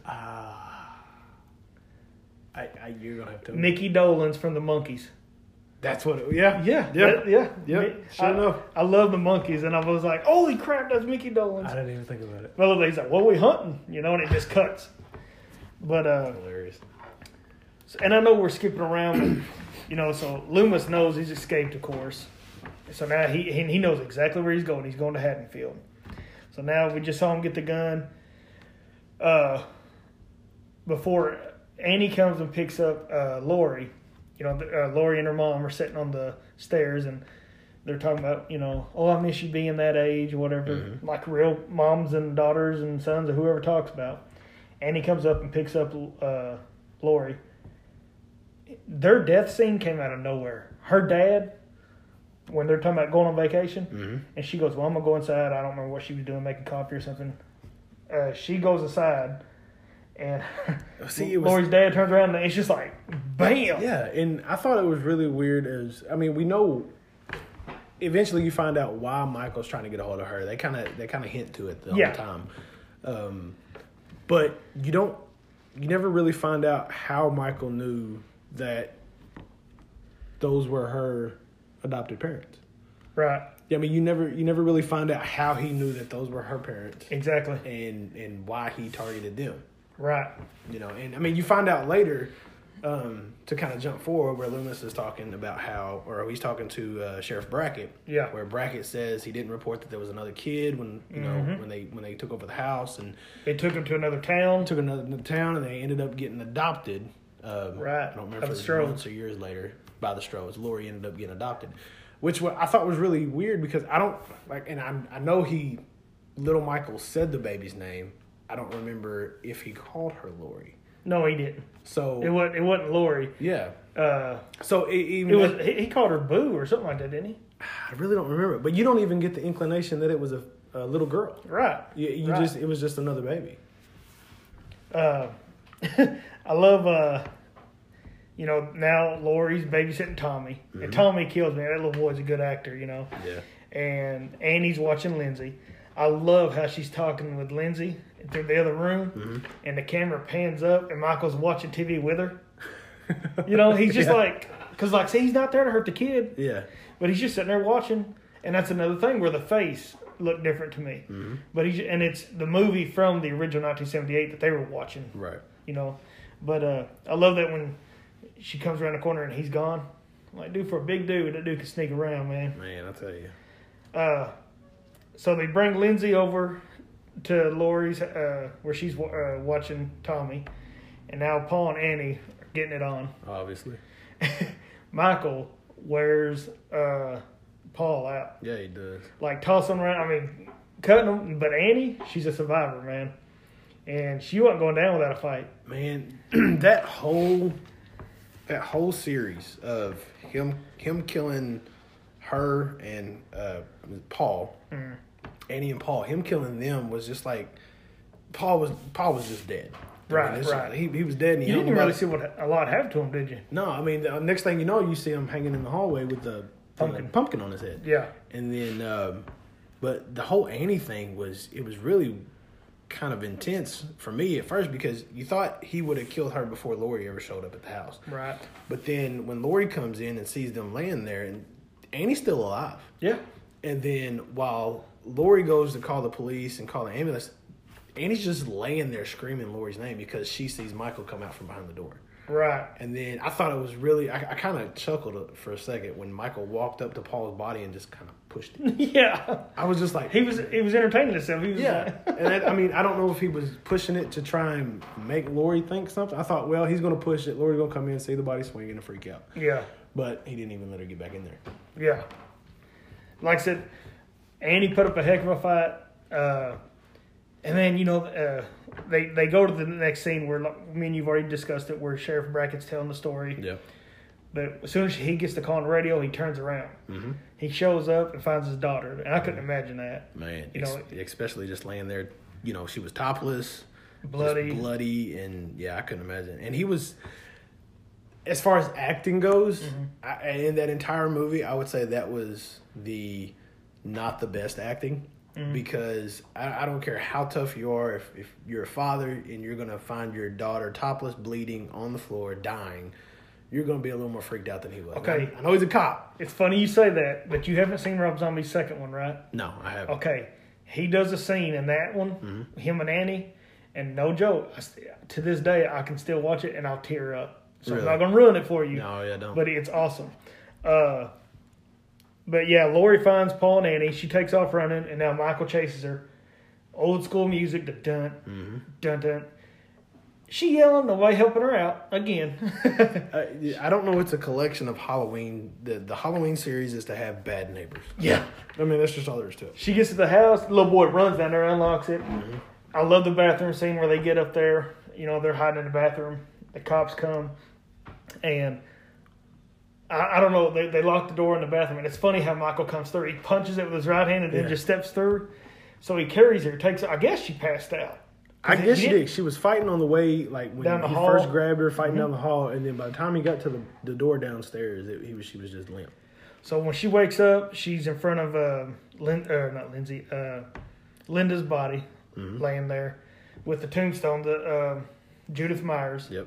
I, I, you're gonna have to. Mickey Dolenz from the Monkees. That's what. It, yeah. Yeah, Yeah. that- yeah, Yeah, sure I, enough. I love the Monkees, and I was like, "Holy crap, that's Mickey Dolenz. I didn't even think about it. Well, he's like, "What are we hunting?" You know, and it just cuts. But uh, Hilarious. and I know we're skipping around, you know, so Loomis knows he's escaped, of course. So now he he he knows exactly where he's going. He's going to Haddonfield. So now we just saw him get the gun. Uh, before Annie comes and picks up uh, Laurie, you know, uh, Laurie and her mom are sitting on the stairs and they're talking about, you know, oh, I miss you being that age or whatever, like real moms and daughters and sons or whoever talks about. And he comes up and picks up uh, Laurie. Their death scene came out of nowhere. Her dad, when they're talking about going on vacation, and she goes, "Well, I'm gonna go inside." I don't remember what she was doing, making coffee or something. Uh, she goes aside, and See, it was- Laurie's dad turns around and it's just like bam. Yeah, and I thought it was really weird. As I mean, we know eventually you find out why Michael's trying to get a hold of her. They kind of they kind of hint to it the Yeah. whole time, um, but you don't. You never really find out how Michael knew that those were her adopted parents. Right. Yeah, I mean, you never you never really find out how he knew that those were her parents Exactly. and and why he targeted them Right. you know and i mean you find out later um, to kind of jump forward where loomis is talking about how or he's talking to uh, sheriff brackett Yeah. where brackett says he didn't report that there was another kid when you know Mm-hmm. when they when they took over the house and They took him to another town. took another to town and they ended up getting adopted um, Right. i don't remember if the it was months or years later by the Strodes. Laurie ended up getting adopted, which I thought was really weird because I don't like, and I I know he, little Michael said the baby's name. I don't remember if he called her Laurie. No, he didn't. So It wasn't. It wasn't Laurie. yeah. Uh, So it, even it was. He, he called her Boo or something like that, didn't he? I really don't remember, but you don't even get the inclination that it was a, a little girl. Right. You, you Right. just it was just another baby. Uh, I love. Uh, you know, now Laurie's babysitting Tommy, Mm-hmm. and Tommy kills me. That little boy's a good actor, you know. Yeah. And Annie's watching Lindsay. I love how she's talking with Lindsay through the other room, Mm-hmm. and the camera pans up, and Michael's watching TV with her. You know, he's just Yeah. like, because like, see, he's not there to hurt the kid, Yeah. but he's just sitting there watching. And that's another thing where the face looked different to me. Mm-hmm. But he's and it's the movie from the original 1978 that they were watching Right. you know. But uh, I love that when she comes around the corner and he's gone. I'm like, dude, for a big dude, that dude can sneak around, man. Man, I tell you. Uh, so they bring Lindsay over to Laurie's, uh, where she's uh, watching Tommy, and now Paul and Annie are getting it on. Obviously. Michael wears uh, Paul out, Yeah, he does. like tossing around. I mean, cutting him. But Annie, she's a survivor, man, and she wasn't going down without a fight. man that whole that whole series of him him killing her and uh paul Mm. Annie and paul him killing them was just like paul was paul was just dead I Right, it's just- right. he, he was dead and he You didn't really see what a lot happened to him, did you? no i mean the next thing you know you see him hanging in the hallway with the Pumpkin. the pumpkin on his head Yeah. and then um but the whole annie thing was it was really kind of intense for me at first because you thought he would have killed her before Laurie ever showed up at the house. Right. But then when Laurie comes in and sees them laying there, and Annie's still alive. Yeah. And then while Laurie goes to call the police and call the ambulance, Annie's just laying there screaming Laurie's name because she sees Michael come out from behind the door. Right. And then I thought it was really, I, I kind of chuckled for a second when Michael walked up to Paul's body and just kind of pushed it. Yeah. I was just like, He was he was entertaining himself. He was yeah. and that, I mean, I don't know if he was pushing it to try and make Laurie think something. I thought, well, he's going to push it. Laurie's going to come in, see the body swinging, and freak out. yeah. But he didn't even let her get back in there. Yeah. Like I said, Annie put up a heck of a fight. Uh, and then, you know, uh, they, they go to the next scene where, like, me and you've already discussed it, where Sheriff Brackett's telling the story. Yeah. But as soon as he gets the call on the radio, he turns around. Mm-hmm. He shows up and finds his daughter. And I couldn't imagine that. Man, You know- especially just laying there, you know, she was topless, Bloody. bloody, and yeah, I couldn't imagine. And he was, as far as acting goes, Mm-hmm. I, in that entire movie, I would say that was the not the best acting Mm-hmm. because I, I don't care how tough you are. If, if you're a father and you're gonna find your daughter topless, bleeding on the floor, dying. You're gonna be a little more freaked out than he was. Okay. I, I know he's a cop. It's funny you say that, but you haven't seen Rob Zombie's second one, right? No, I haven't. Okay, he does a scene in that one, Mm-hmm. him and Annie, and no joke, I to this day I can still watch it and I'll tear up. So Really? I'm not gonna ruin it for you. No, yeah, don't. But it's awesome. Uh, but yeah, Laurie finds Paul and Annie. She takes off running, and now Michael chases her. Old school music, the dun Mm-hmm. dun dun. She yelling, nobody helping her out again. I, I don't know. It's a collection of Halloween. The the Halloween series is to have bad neighbors. yeah. I mean, that's just all there is to it. She gets to the house. Little boy runs down there, unlocks it. Mm-hmm. I love the bathroom scene where they get up there. You know, they're hiding in the bathroom. The cops come, and I, I don't know. They, they lock the door in the bathroom, and it's funny how Michael comes through. He punches it with his right hand and then just steps through. So he carries her, takes her. I guess she passed out. I guess she didn't- She was fighting on the way, like when he hall. Mm-hmm. first grabbed her, fighting down the hall, and then by the time he got to the, the door downstairs, it, he was she was just limp. So when she wakes up, she's in front of uh, Lin, uh, not Lindsay, uh, Linda's body, Mm-hmm. laying there with the tombstone, the uh, Judith Myers, Yep.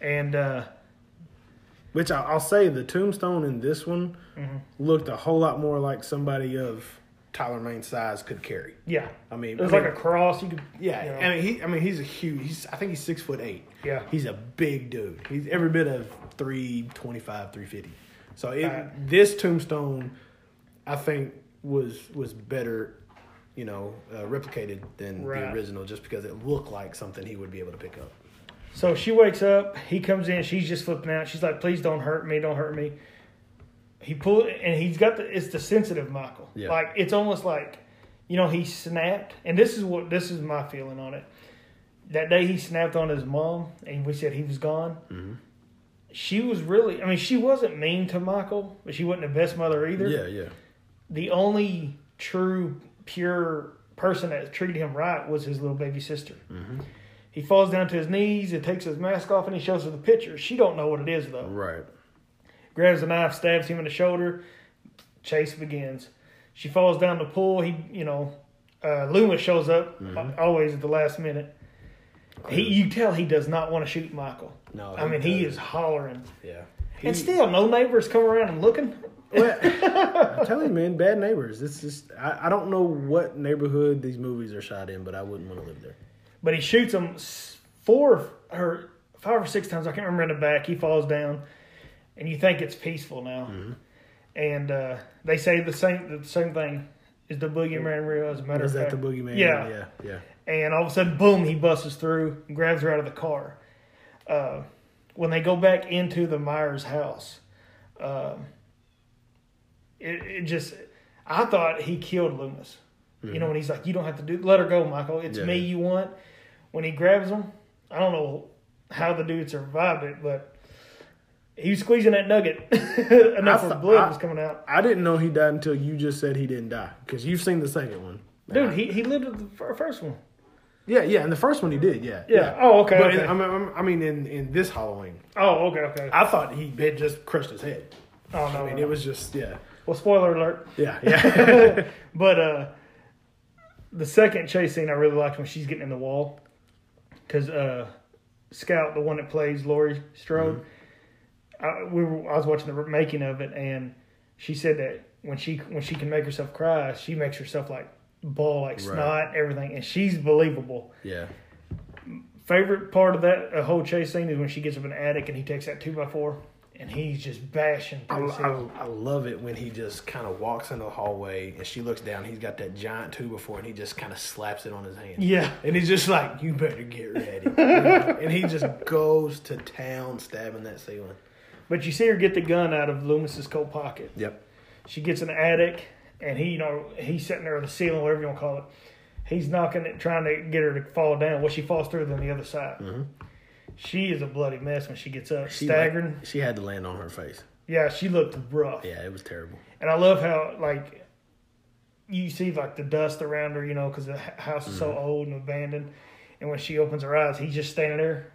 and uh, Which I, I'll say, the tombstone in this one Mm-hmm. looked a whole lot more like somebody of Tyler Mane's size could carry. yeah, I mean, it was I like a cross. You could, Yeah, you know. I mean, he, I mean, he's a huge. He's, I think he's six foot eight. Yeah. he's a big dude. He's every bit of 325, 350. So it, Uh, this tombstone, I think, was was better, you know, uh, replicated than Right. the original, just because it looked like something he would be able to pick up. So she wakes up. He comes in. She's just flipping out. She's like, "Please don't hurt me. Don't hurt me." He pull and he's got the. It's the sensitive Michael. Yeah. Like it's almost like, you know, he snapped. And this is what this is my feeling on it. That day he snapped on his mom, and we said he was gone. Mm-hmm. She was really. I mean, she wasn't mean to Michael, but she wasn't the best mother either. Yeah, yeah. The only true pure person that treated him right was his little baby sister. Mm-hmm. He falls down to his knees and takes his mask off and he shows her the picture. She don't know what it is though. Right. Grabs a knife, stabs him in the shoulder. Chase begins. She falls down the pool. He, you know, uh, Loomis shows up Mm-hmm. always at the last minute. He, you tell he does not want to shoot Michael. No, I mean he doesn't. is hollering, Yeah. and still no neighbors come around and looking. Well, I'm telling you, man, bad neighbors. It's just I, I don't know what neighborhood these movies are shot in, but I wouldn't want to live there. But he shoots him four or five or six times. I can't remember in the back. He falls down, and you think it's peaceful now. Mm-hmm. And uh, they say the same the same thing. Is the boogeyman real? As a matter Is of that the boogeyman? Yeah. yeah, yeah. And all of a sudden, boom! He busts through, and grabs her out of the car. Uh, when they go back into the Myers house, um, it, it just I thought he killed Loomis. You know, when he's like, "You don't have to do. Let her go, Michael. It's Mm-hmm. Yeah. me you want." When he grabs him, I don't know how the dude survived it, but he was squeezing that nugget. Enough of blood I- was coming out. I didn't know he died until you just said he didn't die because you've seen the second one. Dude, he, he lived with the first one. Yeah, yeah, and the first one he did, yeah, Yeah. Oh, okay, But okay. in- I, mean, I'm- I mean, in in this Halloween, Oh, okay, okay. I thought he had just crushed his head. Oh no, I mean, no. it was just yeah, well. Spoiler alert. yeah, yeah. But uh, the second chase scene I really liked when she's getting in the wall, because uh, Scout, the one that plays Laurie Strode, I, we were, I was watching the making of it, and she said that when she when she can make herself cry, she makes herself like ball like snot, everything, and she's believable. yeah. Favorite part of that uh, whole chase scene is when she gets up in the attic and he takes that two by four, and he's just bashing. I, through the ceiling. I, I love it when he just kind of walks into the hallway and she looks down. He's got that giant two before, and he just kind of slaps it on his hand. Yeah. and he's just like, "You better get ready," and he just goes to town stabbing that ceiling. But you see her get the gun out of Loomis's coat pocket. Yep. She gets in the attic, and he, you know, he's sitting there on the ceiling, whatever you want to call it. He's knocking it, trying to get her to fall down. Well, she falls through on the other side. Mm-hmm. She is a bloody mess when she gets up, She staggering. like- she had to land on her face. yeah, she looked rough. Yeah, it was terrible. And I love how, like, you see, like, the dust around her, you know, because the house is so old and abandoned. And when she opens her eyes, he's just standing there.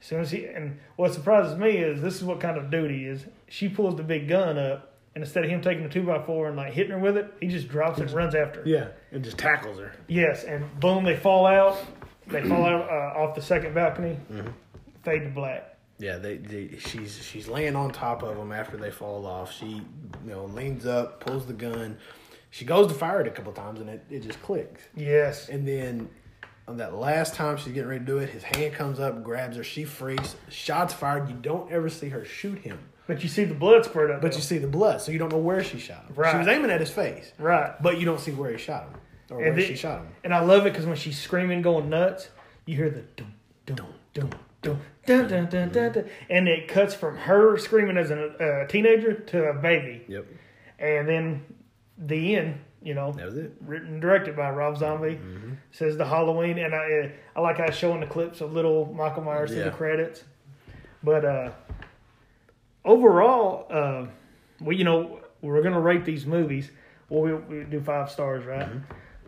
As soon as he, and what surprises me is this is what kind of he is. She pulls the big gun up, and instead of him taking the two by four and like hitting her with it, he just drops it and runs after her. Yeah, and just tackles her. Yes, and boom, they fall out. They fall out uh, off the second balcony. Fade to black. Yeah, they, they she's she's laying on top of them after they fall off. She you know leans up, pulls the gun. She goes to fire it a couple times and it, it just clicks. Yes. And then on that last time she's getting ready to do it, his hand comes up, grabs her, she freaks, shots fired. You don't ever see her shoot him, But you see the blood spurt up. but you see the blood, so you don't know where she shot him. Right. She was aiming at his face, right. but you don't see where he shot him or where And, the- she shot him. and I love it because when she's screaming, going nuts, you hear the dum dum dum dun dun dun dun, dun and it cuts from her screaming as a uh, teenager to a baby, Yep, and then the end. You know, that was it. written and directed by Rob Zombie. Says the Halloween, and I I like how showing the clips of little Michael Myers through Yeah. the credits. But uh, overall, uh, we you know we're gonna rate these movies. Well, we, we do five stars, right?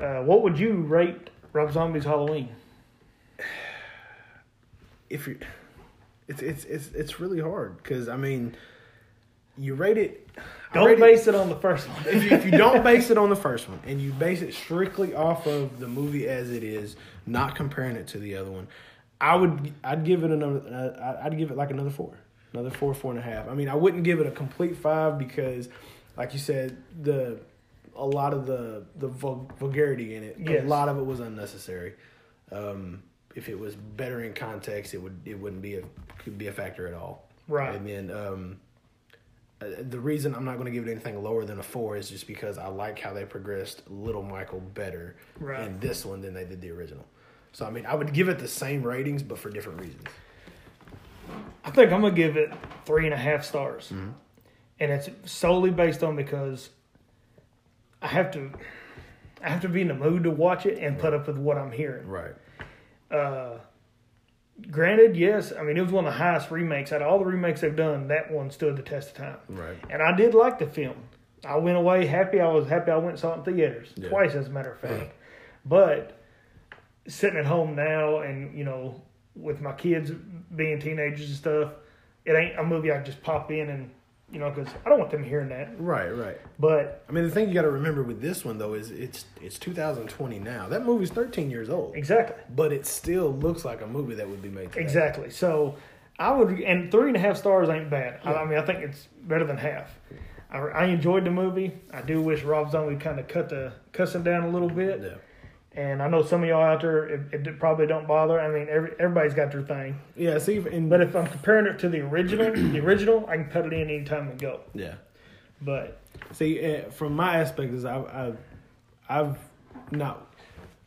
Uh, what would you rate Rob Zombie's Halloween? If you, it's it's it's it's really hard because I mean, you rate it. Don't rate base it on the first one. if you, if you don't base it on the first one and you base it strictly off of the movie as it is, not comparing it to the other one, I would I'd give it another uh, I'd give it like another four, another four four and a half. I mean I wouldn't give it a complete five because, like you said, the a lot of the the vulgarity in it, Yes. a lot of it was unnecessary. Um, if it was better in context, it would it wouldn't be a could be a factor at all. Right. And then um, uh, the reason I'm not going to give it anything lower than a four is just because I like how they progressed Little Michael better Right. in this one than they did the original. So I mean, I would give it the same ratings, but for different reasons. I think I'm gonna give it three and a half stars, Mm-hmm. and it's solely based on because I have to, I have to be in the mood to watch it and put up with what I'm hearing. Right. Uh, granted, yes, I mean it was one of the highest remakes out of all the remakes they've done. That one stood the test of time, Right. and I did like the film. I went away happy. I was happy. I went and saw it in theaters Yeah. twice, as a matter of fact. But sitting at home now, and you know, with my kids being teenagers and stuff, it ain't a movie I just pop in and you know because I don't want them hearing that. Right. Right. But I mean, the thing you got to remember with this one though is it's it's 2020 now. That movie's 13 years old, exactly, but it still looks like a movie that would be made today. exactly. So I would, and three and a half stars ain't bad. I, I mean, I think it's better than half. I, I enjoyed the movie. I do wish Rob Zombie kind of cut the cussing down a little bit. Yeah. And I know some of y'all out there, it, it probably don't bother. I mean, every, everybody's got their thing. Yeah. See, and But if I'm comparing it to the original, the original, I can put it in anytime and go. yeah. But See, uh, from my aspect is I've, I've, I've not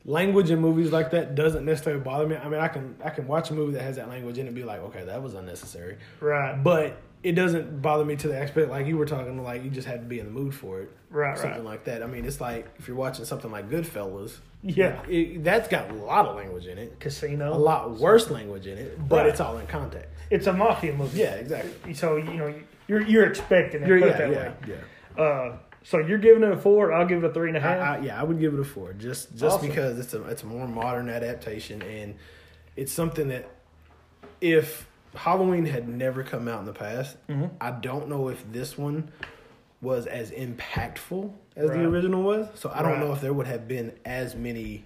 language in movies like that doesn't necessarily bother me. I mean, I can I can watch a movie that has that language in it and be like, okay, that was unnecessary, right, but it doesn't bother me to the aspect like you were talking like you just had to be in the mood for it, Right, something right. like that. I mean, it's like if you're watching something like Goodfellas, Yeah. it, that's got a lot of language in it, Casino, a lot worse language in it, but Right. it's all in context. It's a mafia movie. Yeah, exactly. So you know you're you're expecting it. You're, put yeah, it that yeah, way. yeah. Uh, so you're giving it a four. I'll give it a three and a half. I, I, yeah, I would give it a four, just just Awesome. because it's a it's a more modern adaptation, and it's something that if Halloween had never come out in the past, Mm-hmm. I don't know if this one was as impactful as Right. the original was. So I don't Right. know if there would have been as many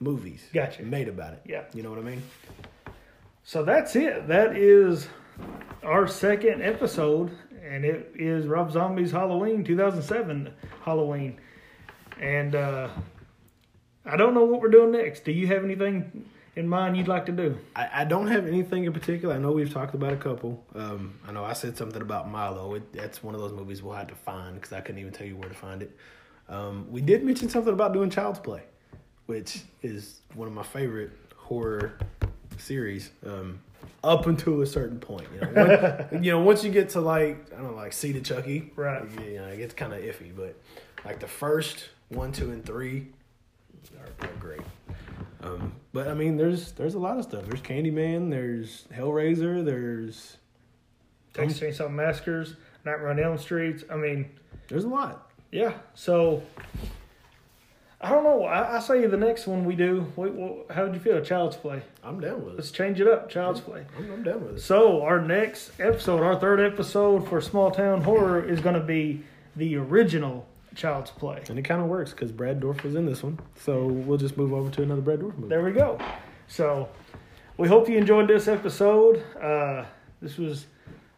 movies Gotcha. made about it. Yeah. you know what I mean. So that's it. That is our second episode, and it is Rob Zombie's Halloween 2007 Halloween. And uh, I don't know what we're doing next. Do you have anything in mind you'd like to do? I, I don't have anything in particular. I know we've talked about a couple. Um, I know I said something about Milo. It, that's one of those movies we'll have to find because I couldn't even tell you where to find it. Um, we did mention something about doing Child's Play, which is one of my favorite horror series. Um, up until a certain point, you know, Once- you know, once you get to like I don't know, like Seed of Chucky, Right. You know, it gets kind of iffy, but like the first one, two, and three are, are great. Um, but I mean, there's there's a lot of stuff. There's Candyman. There's Hellraiser. There's Texas Chainsaw Massacres, Nightmare on Elm Streets. I mean, there's a lot. yeah. So I don't know. I, I say the next one we do. Wait, what, how would you feel? Child's Play. I'm down with it. Let's change it up. Child's Play. I'm, I'm down with it. So our next episode, our third episode for Small Town Horror, is going to be the original Child's Play. And it kind of works because Brad Dourif was in this one, so we'll just move over to another Brad Dourif movie. There we go. So we hope you enjoyed this episode. Uh, this was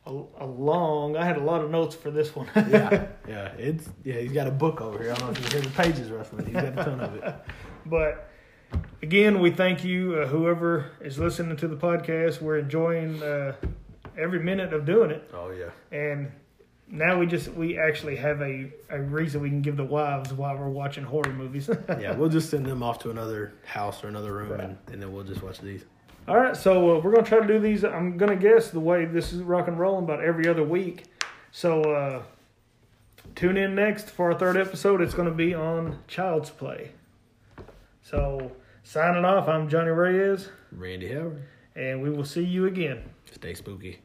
a, a long. I had a lot of notes for this one. yeah, yeah, it's yeah. He's got a book over here. I don't know if you can hear the pages rustling. He's got a ton of it. But again, we thank you, uh, whoever is listening to the podcast. We're enjoying uh, every minute of doing it, Oh yeah. and now we just we actually have a, a reason we can give the wives while we're watching horror movies. Yeah, we'll just send them off to another house or another room, and, and then we'll just watch these. All right, so uh, we're gonna try to do these. I'm gonna guess the way this is rock and rolling about every other week. So uh, tune in next for our third episode. It's gonna be on Child's Play. So signing off. I'm Johnny Reyes, Randy Howard, and we will see you again. stay spooky.